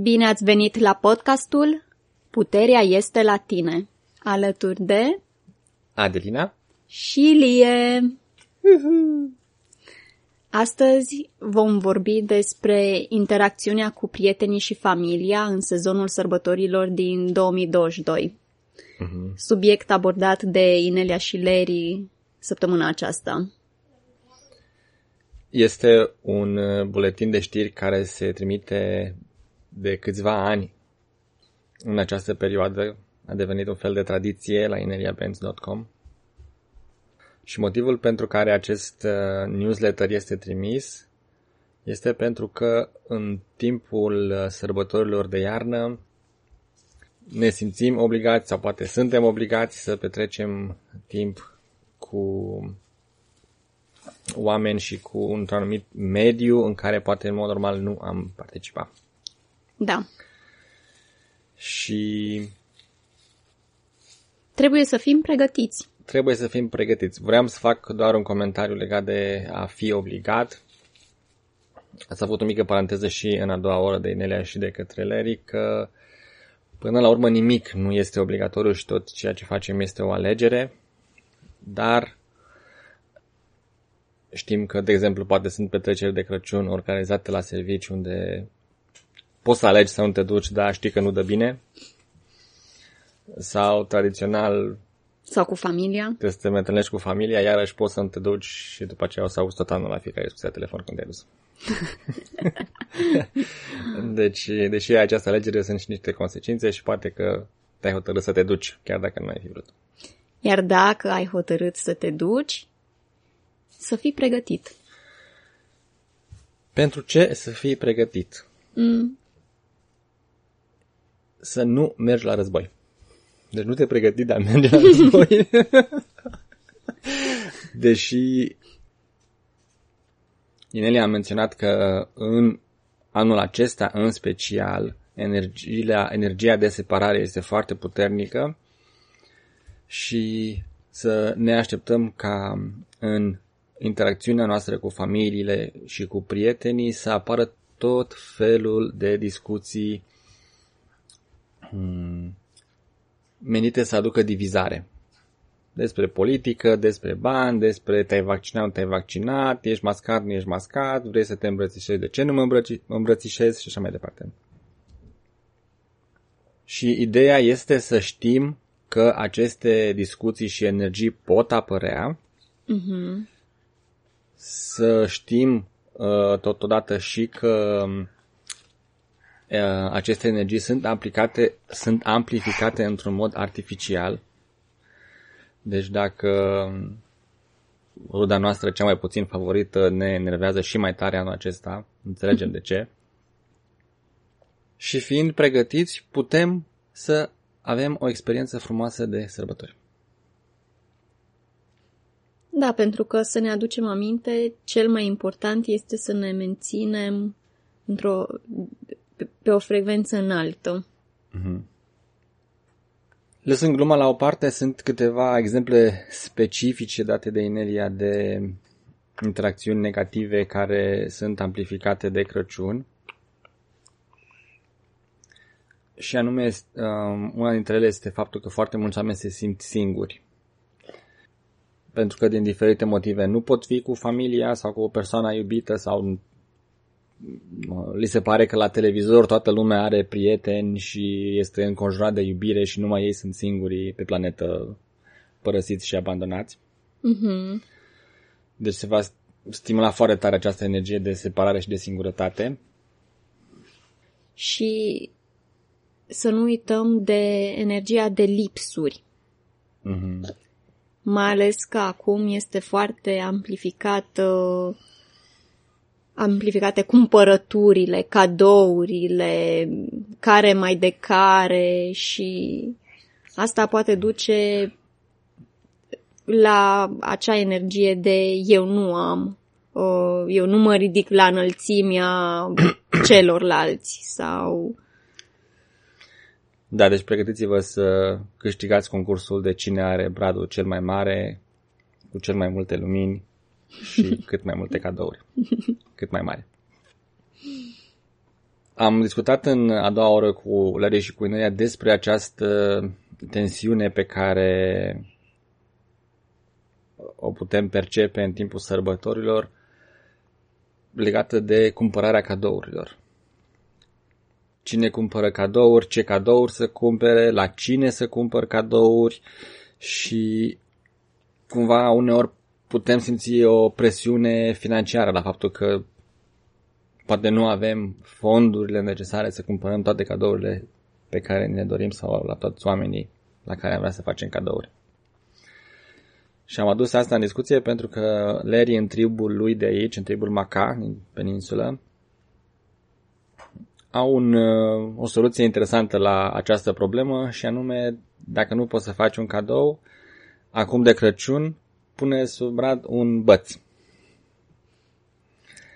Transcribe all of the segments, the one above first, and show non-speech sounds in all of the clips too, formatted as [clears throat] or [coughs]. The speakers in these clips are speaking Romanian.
Bine ați venit la podcastul Puterea este la tine, alături de Adelina și Lie. Astăzi vom vorbi despre interacțiunea cu prietenii și familia în sezonul sărbătorilor din 2022. Mhm. Subiect abordat de Inelia și Leri săptămâna aceasta. este un uh, buletin de știri care se trimite de câțiva ani în această perioadă. A devenit un fel de tradiție la ineliabenz.com și motivul pentru care acest uh, newsletter este trimis este pentru că în timpul uh, sărbătorilor de iarnă ne simțim obligați sau poate suntem obligați să petrecem timp cu oameni și cu un anumit mediu în care poate în mod normal nu am participat. Da. Și Trebuie să fim pregătiți. trebuie să fim pregătiți. Vreau să fac doar un comentariu legat de a fi obligat. Ați avut o mică paranteză și în a doua oră de Inelia și de către Larry că până la urmă nimic nu este obligatoriu și tot ceea ce facem este o alegere, dar știm că, de exemplu, poate sunt petreceri de Crăciun organizate la serviciu unde poți să alegi să nu te duci, dar știi că nu dă bine. Sau tradițional Sau cu familia. trebuie să te mai întâlnești cu familia, iarăși poți să nu te duci și după aceea o să auzi tot anul la fiecare discuție la telefon când te-ai dus. [laughs] deci, deși ai această alegere, sunt și niște consecințe și poate că te-ai hotărât să te duci, chiar dacă nu ai fi vrut. Iar dacă ai hotărât să te duci, să fii pregătit. Pentru ce să fii pregătit? Mm, Să nu mergi la război. Deci nu te pregăti de a merge la război. [laughs] Deși Inelia a menționat că în anul acesta, în special, energia, energia de separare este foarte puternică și să ne așteptăm ca în interacțiunea noastră cu familiile și cu prietenii să apară tot felul de discuții hmm, menite să aducă divizare. Despre politică, despre bani, despre te-ai vaccinat, nu te-ai vaccinat, ești mascat, nu ești mascat, vrei să te îmbrățișezi, de ce nu mă îmbrăci- mă îmbrățișezi și așa mai departe. Și ideea este să știm că aceste discuții și energii pot apărea, mhm. să știm uh, totodată și că uh, aceste energii sunt aplicate, sunt amplificate într-un mod artificial. Deci dacă ruda noastră cea mai puțin favorită ne enervează și mai tare anul acesta, înțelegem de ce. Și fiind pregătiți, putem să avem o experiență frumoasă de sărbători. Da, pentru că să ne aducem aminte, cel mai important este să ne menținem într-o, pe, pe o frecvență înaltă. Lăsând gluma la o parte, sunt câteva exemple specifice date de Inelia de interacțiuni negative care sunt amplificate de Crăciun. Și anume, este- um, una dintre ele este faptul că foarte mulți oameni se simt singuri. Pentru că din diferite motive nu pot fi cu familia sau cu o persoană iubită sau li se pare că la televizor toată lumea are prieteni și este înconjurat de iubire și numai ei sunt singurii pe planetă părăsiți și abandonați. Mhm. Deci se va stimula foarte tare această energie de separare și de singurătate. Și să nu uităm de energia de lipsuri. Mhm. Mai ales că acum este foarte amplificată amplificate cumpărăturile, cadourile, care mai de care și asta poate duce la acea energie de eu nu am, uh, eu nu mă ridic la înălțimea [coughs] celorlalți sau Da, deci pregătiți-vă să câștigați concursul de cine are bradul cel mai mare, cu cel mai multe lumini și cât mai multe cadouri. Cât mai mare. am discutat în a doua oră cu Larry și cu Inelia despre această tensiune pe care o putem percepe în timpul sărbătorilor legată de cumpărarea cadourilor. Cine cumpără cadouri, ce cadouri să cumpere, la cine să cumpăr cadouri și cumva uneori putem simți o presiune financiară la faptul că poate nu avem fondurile necesare să cumpărăm toate cadourile pe care ne dorim sau la toți oamenii la care am vrea să facem cadouri. Și am adus asta în discuție pentru că Larry în tribul lui de aici, în tribul Maca, din peninsulă, au un, o soluție interesantă la această problemă și anume, dacă nu poți să faci un cadou, acum de Crăciun, pune sub brad un băț.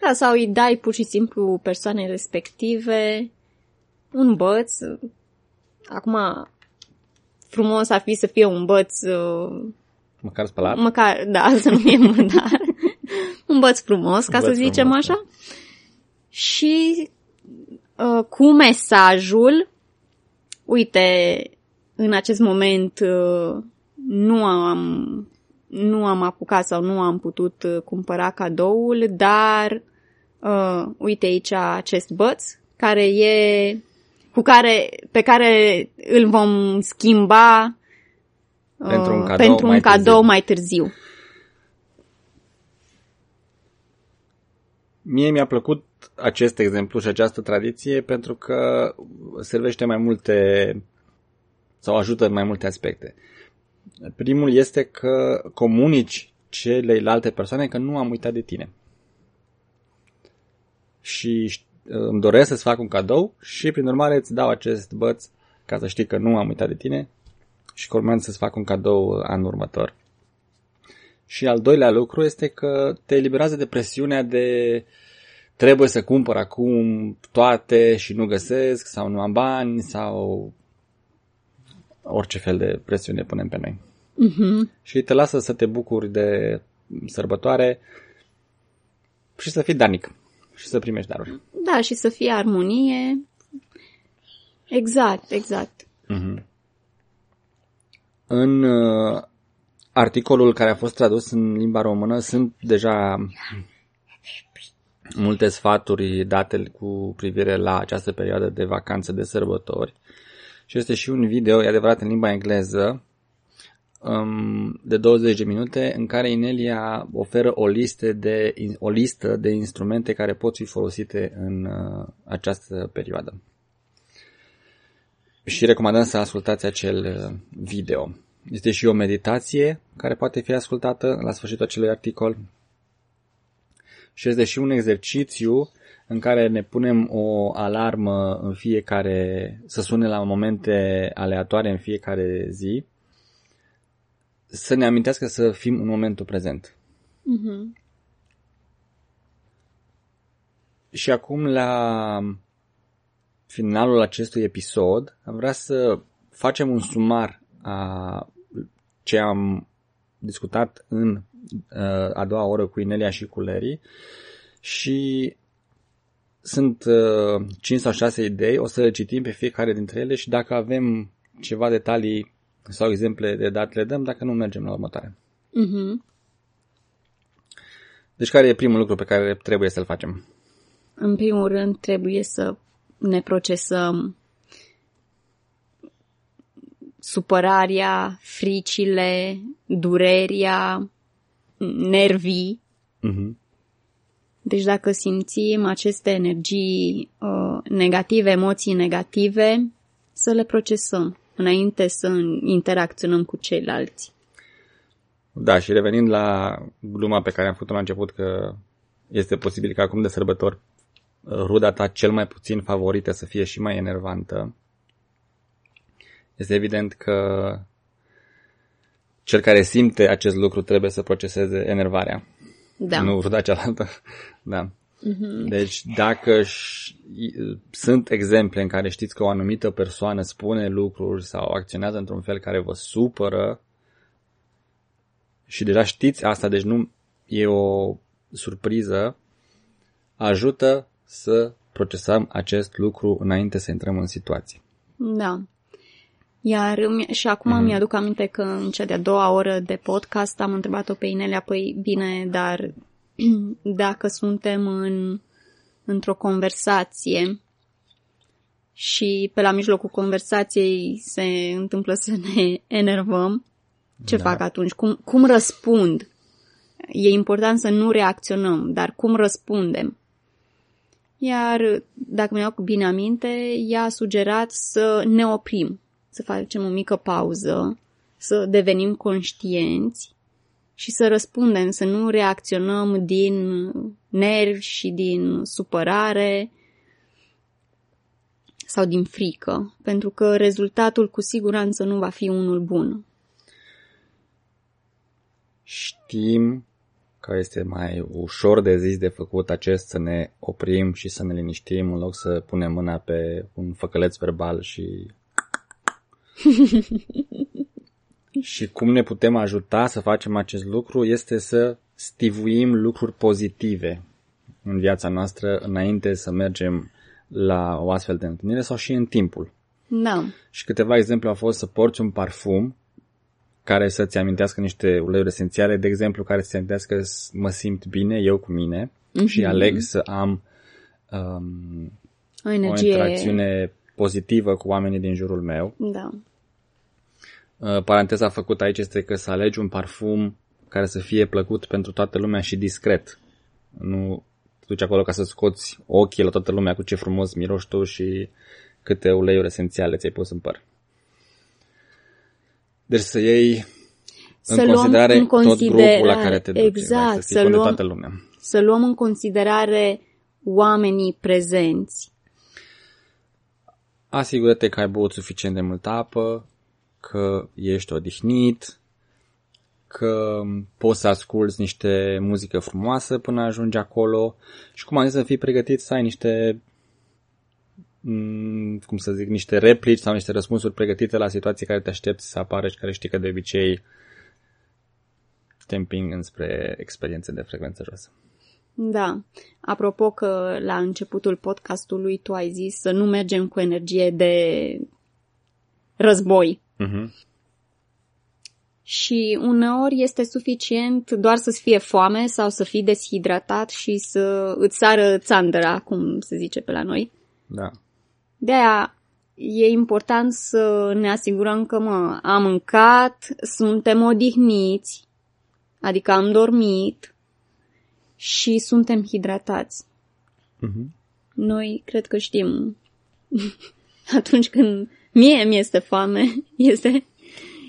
Da, sau îi dai pur și simplu persoanei respective un băț. Acum, frumos ar fi să fie un băț... Uh, măcar spălat? Măcar, da, [laughs] să nu fie murdar. un băț frumos, ca băț să zicem frumos, așa. Da. Și uh, cu mesajul, uite, în acest moment uh, nu am nu am apucat sau nu am putut uh, cumpăra cadoul, dar uh, uite aici acest băț care e cu care, pe care îl vom schimba uh, pentru un cadou, pentru un mai, cadou târziu. mai târziu. Mie mi-a plăcut acest exemplu și această tradiție pentru că servește mai multe sau ajută în mai multe aspecte. Primul este că comunici celelalte persoane că nu am uitat de tine. Și îmi doresc să-ți fac un cadou și prin urmare îți dau acest băț ca să știi că nu am uitat de tine și că urmează să-ți fac un cadou anul următor. Și al doilea lucru este că te eliberează de presiunea de trebuie să cumpăr acum toate și nu găsesc sau nu am bani sau orice fel de presiune punem pe noi. Uh-huh. Și te lasă să te bucuri de sărbătoare și să fii darnic și să primești daruri. Da, și să fie armonie. Exact, exact. Uh-huh. În uh, articolul care a fost tradus în limba română sunt deja multe sfaturi date cu privire la această perioadă de vacanță de sărbători. Și este și un video, e adevărat, în limba engleză, um, de 20 de minute în care Inelia oferă o, listă de, o listă de instrumente care pot fi folosite în uh, această perioadă. Și recomandăm să ascultați acel uh, video. Este și o meditație care poate fi ascultată la sfârșitul acelui articol. Și este și un exercițiu în care ne punem o alarmă în fiecare, să sune la momente aleatoare în fiecare zi să ne amintească să fim în momentul prezent. Uh-huh. Și acum, la finalul acestui episod, am vrea să facem un sumar a ce am discutat în uh, a doua oră cu Inelia și cu Larry și sunt uh, 5 sau 6 idei, o să le citim pe fiecare dintre ele și dacă avem ceva detalii sau exemple de dat le dăm, dacă nu mergem la următoare. Uh-huh. Deci care e primul lucru pe care trebuie să-l facem? În primul rând trebuie să ne procesăm supărarea, fricile, durerea, nervii. Uh-huh. Deci dacă simțim aceste energii uh, negative, emoții negative, să le procesăm înainte să interacționăm cu ceilalți. Da, și revenind la gluma pe care am făcut-o la început că este posibil că acum de sărbători ruda ta cel mai puțin favorită să fie și mai enervantă, este evident că cel care simte acest lucru trebuie să proceseze enervarea. Da. Nu ruda cealaltă. [laughs] Da. Uh-huh. Deci dacă sunt exemple în care știți că o anumită persoană spune lucruri sau acționează într-un fel care vă supără și deja știți asta, deci nu e o surpriză, ajută să procesăm acest lucru înainte să intrăm în situație. Da. Iar și acum mm-hmm. mi-aduc aminte că în cea de-a doua oră de podcast am întrebat-o pe Inelia, păi bine, dar [clears throat] dacă suntem în, într-o conversație și pe la mijlocul conversației se întâmplă să ne [laughs] enervăm, ce da. fac atunci? Cum, cum răspund? E important să nu reacționăm, dar cum răspundem? Iar, dacă mi-au bine aminte, ea a sugerat să ne oprim, să facem o mică pauză, să devenim conștienți și să răspundem, să nu reacționăm din nervi și din supărare sau din frică, pentru că rezultatul cu siguranță nu va fi unul bun. Știm că este mai ușor de zis de făcut acest să ne oprim și să ne liniștim în loc să punem mâna pe un făcăleț verbal și... [laughs] și cum ne putem ajuta să facem acest lucru este să stivuim lucruri pozitive în viața noastră înainte să mergem la o astfel de întâlnire sau și în timpul. Da. Și câteva exemple au fost să porți un parfum care să-ți amintească niște uleiuri esențiale, de exemplu, care să-ți amintească că mă simt bine eu cu mine mm-hmm. și aleg să am um, o, energie... o interacțiune pozitivă cu oamenii din jurul meu. Da. Uh, paranteza făcută aici este că să alegi un parfum care să fie plăcut pentru toată lumea și discret. Nu te duci acolo ca să scoți ochii la toată lumea cu ce frumos miroși tu și câte uleiuri esențiale ți-ai pus în păr. Deci să iei să în considerare în considerare, tot grupul la care te duci. Exact, să, să luăm, toată lumea. să luăm în considerare oamenii prezenți. Asigură-te că ai băut suficient de multă apă, că ești odihnit, că poți să asculți niște muzică frumoasă până ajungi acolo și cum am zis să fii pregătit să ai niște Mm, cum să zic, niște replici sau niște răspunsuri pregătite la situații care te aștepți să apară și care știi că de obicei te împing înspre experiențe de frecvență joasă. Da. Apropo că la începutul podcastului tu ai zis să nu mergem cu energie de război. Uh-huh. Și uneori este suficient doar să-ți fie foame sau să fii deshidratat și să îți sară țandăra, cum se zice pe la noi. Da. De aia e important să ne asigurăm că, mă, am mâncat, suntem odihniți, adică am dormit și suntem hidratați. Uh-huh. Noi cred că știm [laughs] atunci când mie mi este foame, [laughs] este,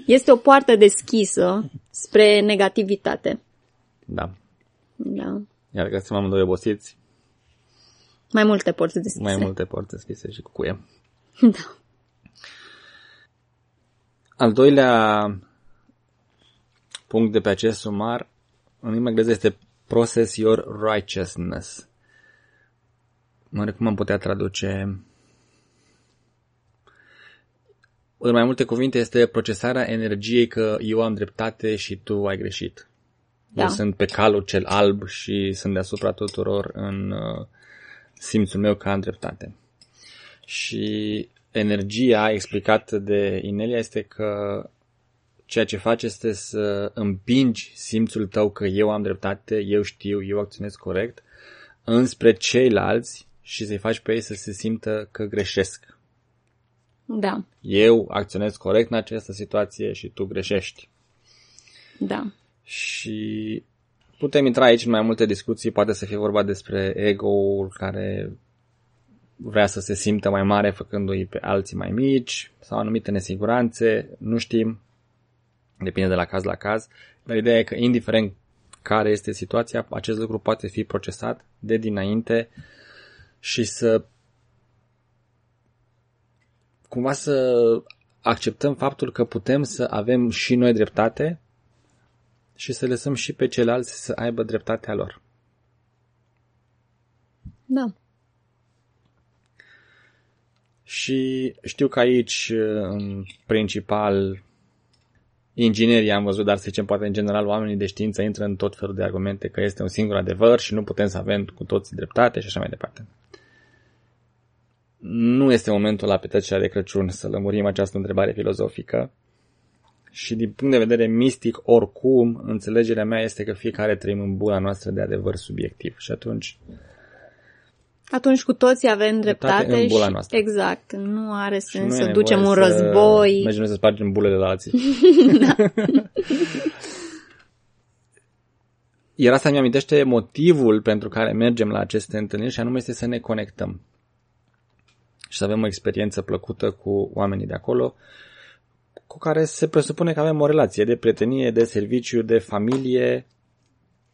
este o poartă deschisă spre negativitate. Da. Da. Iar că suntem amândoi obosiți, mai multe porți deschise. Mai multe porți deschise și cu cuie. [laughs] Da. Al doilea punct de pe acest sumar, în limba engleză, este process your righteousness. Mă cum am putea traduce în mai multe cuvinte, este procesarea energiei că eu am dreptate și tu ai greșit. Da. Eu sunt pe calul cel alb și sunt deasupra tuturor în uh, simțul meu că am dreptate. Și energia explicată de Inelia este că ceea ce faci este să împingi simțul tău că eu am dreptate, eu știu, eu acționez corect, înspre ceilalți și să-i faci pe ei să se simtă că greșesc. Da. Eu acționez corect în această situație și tu greșești. Da. Și Putem intra aici în mai multe discuții, poate să fie vorba despre ego-ul care vrea să se simtă mai mare făcându-i pe alții mai mici sau anumite nesiguranțe, nu știm, depinde de la caz la caz, dar ideea e că indiferent care este situația, acest lucru poate fi procesat de dinainte și să cumva să acceptăm faptul că putem să avem și noi dreptate și să lăsăm și pe ceilalți să aibă dreptatea lor. Da. Și știu că aici, în principal, inginerii am văzut, dar să zicem, poate în general oamenii de știință intră în tot felul de argumente că este un singur adevăr și nu putem să avem cu toții dreptate și așa mai departe. nu este momentul la petrecerea de Crăciun să lămurim această întrebare filozofică. Și din punct de vedere mistic, oricum, înțelegerea mea este că fiecare trăim în bula noastră de adevăr subiectiv. Și atunci... Atunci cu toții avem dreptate în bula și noastră. exact, nu are sens nu e să nevoie ducem un să război. Mergem noi să spargem bulele la alții. [laughs] Iar asta mi amintește motivul pentru care mergem la aceste întâlniri și anume este să ne conectăm. Și să avem o experiență plăcută cu oamenii de acolo, cu care se presupune că avem o relație de prietenie, de serviciu, de familie.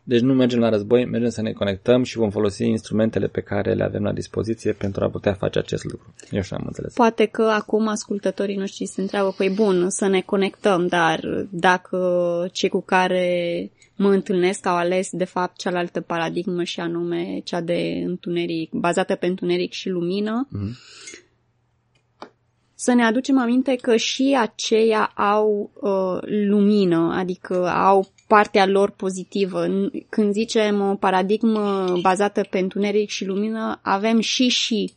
Deci nu mergem la război, mergem să ne conectăm și vom folosi instrumentele pe care le avem la dispoziție pentru a putea face acest lucru. Eu așa am înțeles. Poate că acum ascultătorii noștri se întreabă, păi bun, să ne conectăm, dar dacă cei cu care mă întâlnesc au ales de fapt cealaltă paradigmă și anume cea de întuneric, bazată pe întuneric și lumină, Mhm. să ne aducem aminte că și aceia au uh, lumină, adică au partea lor pozitivă. N- Când zicem o paradigmă bazată pe întuneric și lumină, avem și și.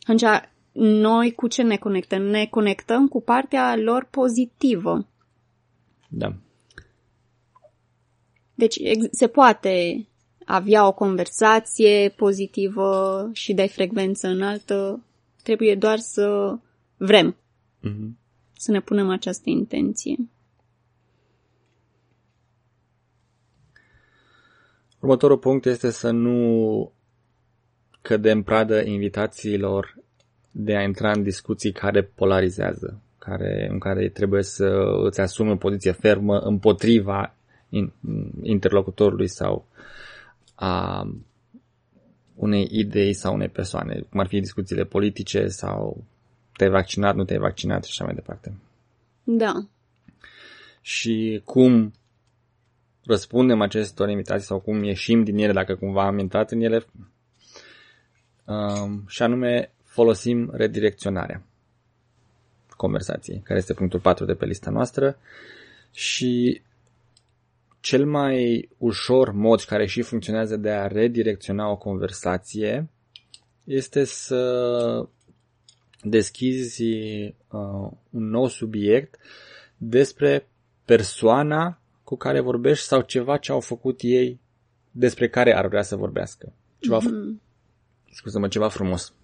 Atunci, noi cu ce ne conectăm? Ne conectăm cu partea lor pozitivă. Da. Deci ex- se poate avea o conversație pozitivă și de frecvență înaltă. Trebuie doar să vrem Mhm. să ne punem această intenție. Următorul punct este să nu cădem pradă invitațiilor de a intra în discuții care polarizează, care, în care trebuie să îți asumi o poziție fermă împotriva in, interlocutorului sau a unei idei sau unei persoane, cum ar fi discuțiile politice sau te-ai vaccinat, nu te-ai vaccinat și așa mai departe. Da. Și cum răspundem acestor invitații sau cum ieșim din ele dacă cumva am intrat în ele um, și anume folosim redirecționarea conversației, care este punctul 4 de pe lista noastră. Și cel mai ușor mod care și funcționează de a redirecționa o conversație este să deschizi uh, un nou subiect despre persoana cu care vorbești sau ceva ce au făcut ei despre care ar vrea să vorbească. Ceva, mm. scuză-mă, ceva frumos.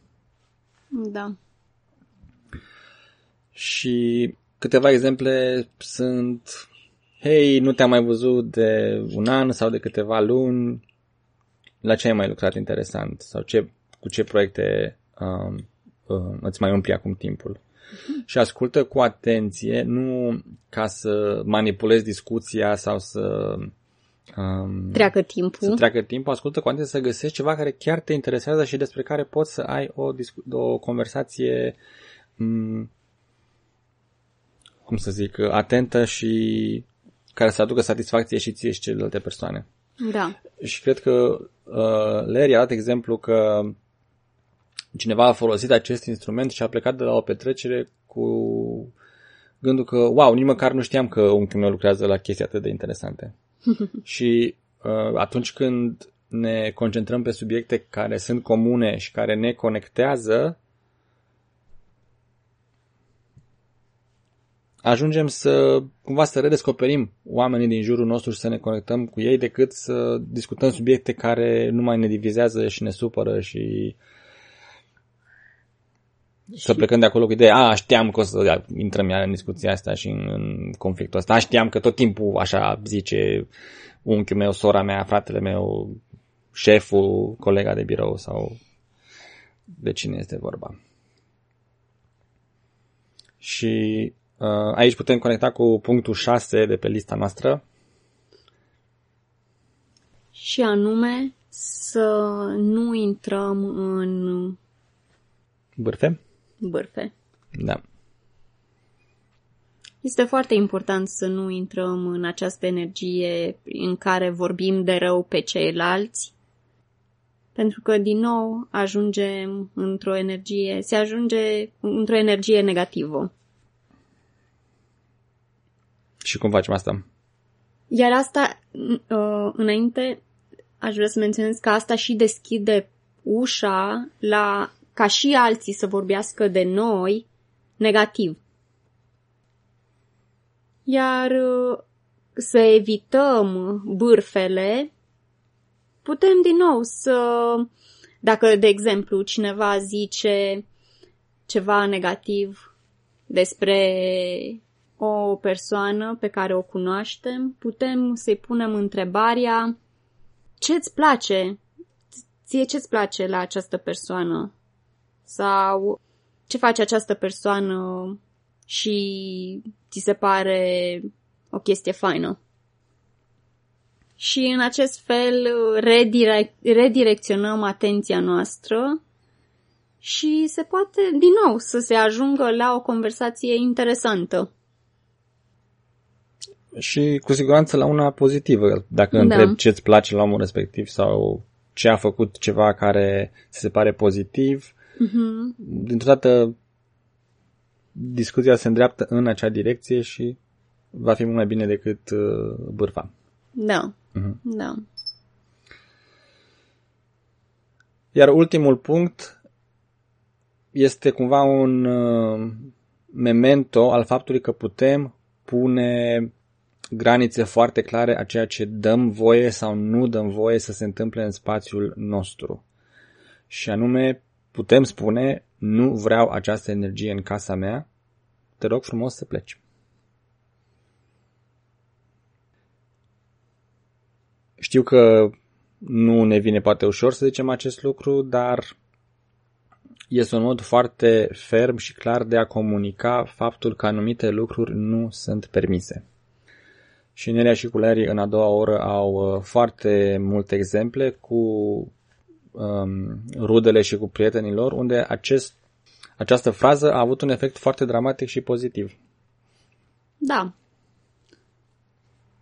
Da. Și câteva exemple sunt hei, nu te-am mai văzut de un an sau de câteva luni, la ce ai mai lucrat interesant sau ce, cu ce proiecte um, um, îți mai umpli acum timpul. [laughs] Și ascultă cu atenție, nu ca să manipulezi discuția sau să um, Treacă timpul. să treacă timpul, ascultă cu atenție să găsești ceva care chiar te interesează și despre care poți să ai o, discu- o conversație m- cum să zic, atentă și care să aducă satisfacție și ție și celelalte persoane. Da. Și cred că uh, Larry a dat exemplu că cineva a folosit acest instrument și a plecat de la o petrecere cu gândul că, wow, nici măcar nu știam că unchiul meu lucrează la chestii atât de interesante. [laughs] și uh, atunci când ne concentrăm pe subiecte care sunt comune și care ne conectează, ajungem să cumva să redescoperim oamenii din jurul nostru și să ne conectăm cu ei decât să discutăm subiecte care nu mai ne divizează și ne supără și să plecăm de acolo cu ideea, a, știam că o să intrăm iar în discuția asta și în, în conflictul ăsta, a, știam că tot timpul așa zice unchiul meu, sora mea, fratele meu, șeful, colega de birou sau de cine este vorba. Și uh, aici putem conecta cu punctul 6 de pe lista noastră. Și anume să nu intrăm în Bârfe? Bârfe. Da. Este foarte important să nu intrăm în această energie în care vorbim de rău pe ceilalți, pentru că, din nou, ajungem într-o energie, se ajunge într-o energie negativă. Și cum facem asta? Iar asta, uh, înainte, aș vrea să menționez că asta și deschide ușa la ca și alții să vorbească de noi negativ. Iar uh, să evităm bârfele, putem din nou să, dacă de exemplu cineva zice ceva negativ despre o persoană pe care o cunoaștem, putem să-i punem întrebarea ce-ți place? Ție ce-ți place la această persoană? Sau ce face această persoană și ți se pare o chestie faină? Și în acest fel redirec- redirecționăm atenția noastră și se poate din nou să se ajungă la o conversație interesantă și cu siguranță la una pozitivă. Dacă da. întreb ce îți place la omul respectiv sau ce a făcut ceva care se pare pozitiv, uh-huh. dintr-o dată discuția se îndreaptă în acea direcție și va fi mult mai bine decât uh, bârfa. Da, uh-huh. da. Iar ultimul punct este cumva un uh, memento al faptului că putem pune granițe foarte clare a ceea ce dăm voie sau nu dăm voie să se întâmple în spațiul nostru. Și anume, putem spune, nu vreau această energie în casa mea, te rog frumos să pleci. Știu că nu ne vine poate ușor să zicem acest lucru, dar este un mod foarte ferm și clar de a comunica faptul că anumite lucruri nu sunt permise. Și Nelia și Culeri în a doua oră au uh, foarte multe exemple cu um, rudele și cu prietenii lor, unde acest, această frază a avut un efect foarte dramatic și pozitiv. Da.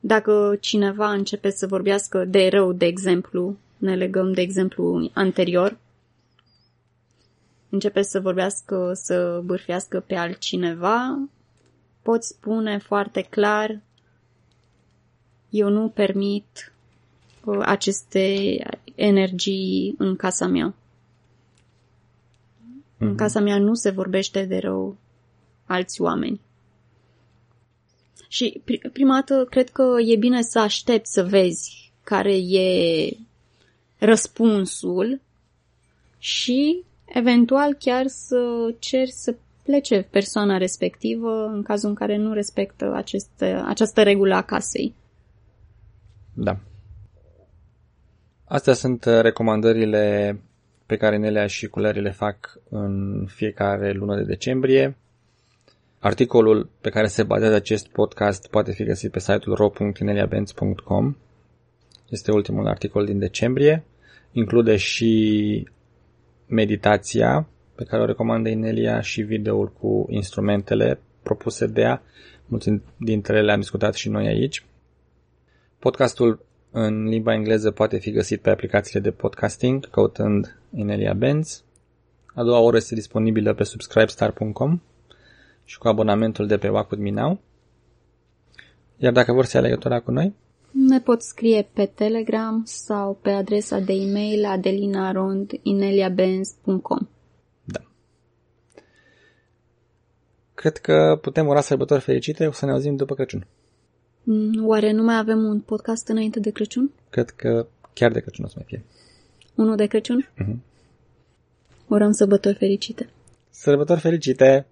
Dacă cineva începe să vorbească de rău, de exemplu, ne legăm de exemplu anterior, începe să vorbească, să bârfească pe altcineva, poți spune foarte clar eu nu permit uh, aceste energii în casa mea. Mm-hmm. În mhm. casa mea nu se vorbește de rău alți oameni. Și prima dată cred că e bine să aștepți să vezi care e răspunsul și eventual chiar să ceri să plece persoana respectivă în cazul în care nu respectă aceste, această regulă a casei. Da. Astea sunt uh, recomandările pe care Nelea și culerile fac în fiecare lună de decembrie. Articolul pe care se bazează acest podcast poate fi găsit pe site-ul ro.neliabenz.com. Este ultimul articol din decembrie. Include și meditația pe care o recomandă Inelia și videoul cu instrumentele propuse de ea. Mulți dintre ele am discutat și noi aici. Podcastul în limba engleză poate fi găsit pe aplicațiile de podcasting, căutând Inelia Benz. A doua oră este disponibilă pe subscribestar.com și cu abonamentul de pe Wacud Minau. Iar dacă vor să ia legătura cu noi, ne pot scrie pe Telegram sau pe adresa de e-mail adelinarondineliabenz.com Da. Cred că putem ura sărbători fericite, o să ne auzim după Crăciun. Mm, oare nu mai avem un podcast înainte de Crăciun? Cred că chiar de Crăciun o să mai fie. Unul de Crăciun? Uh-huh. Urăm sărbători fericite! Sărbători fericite!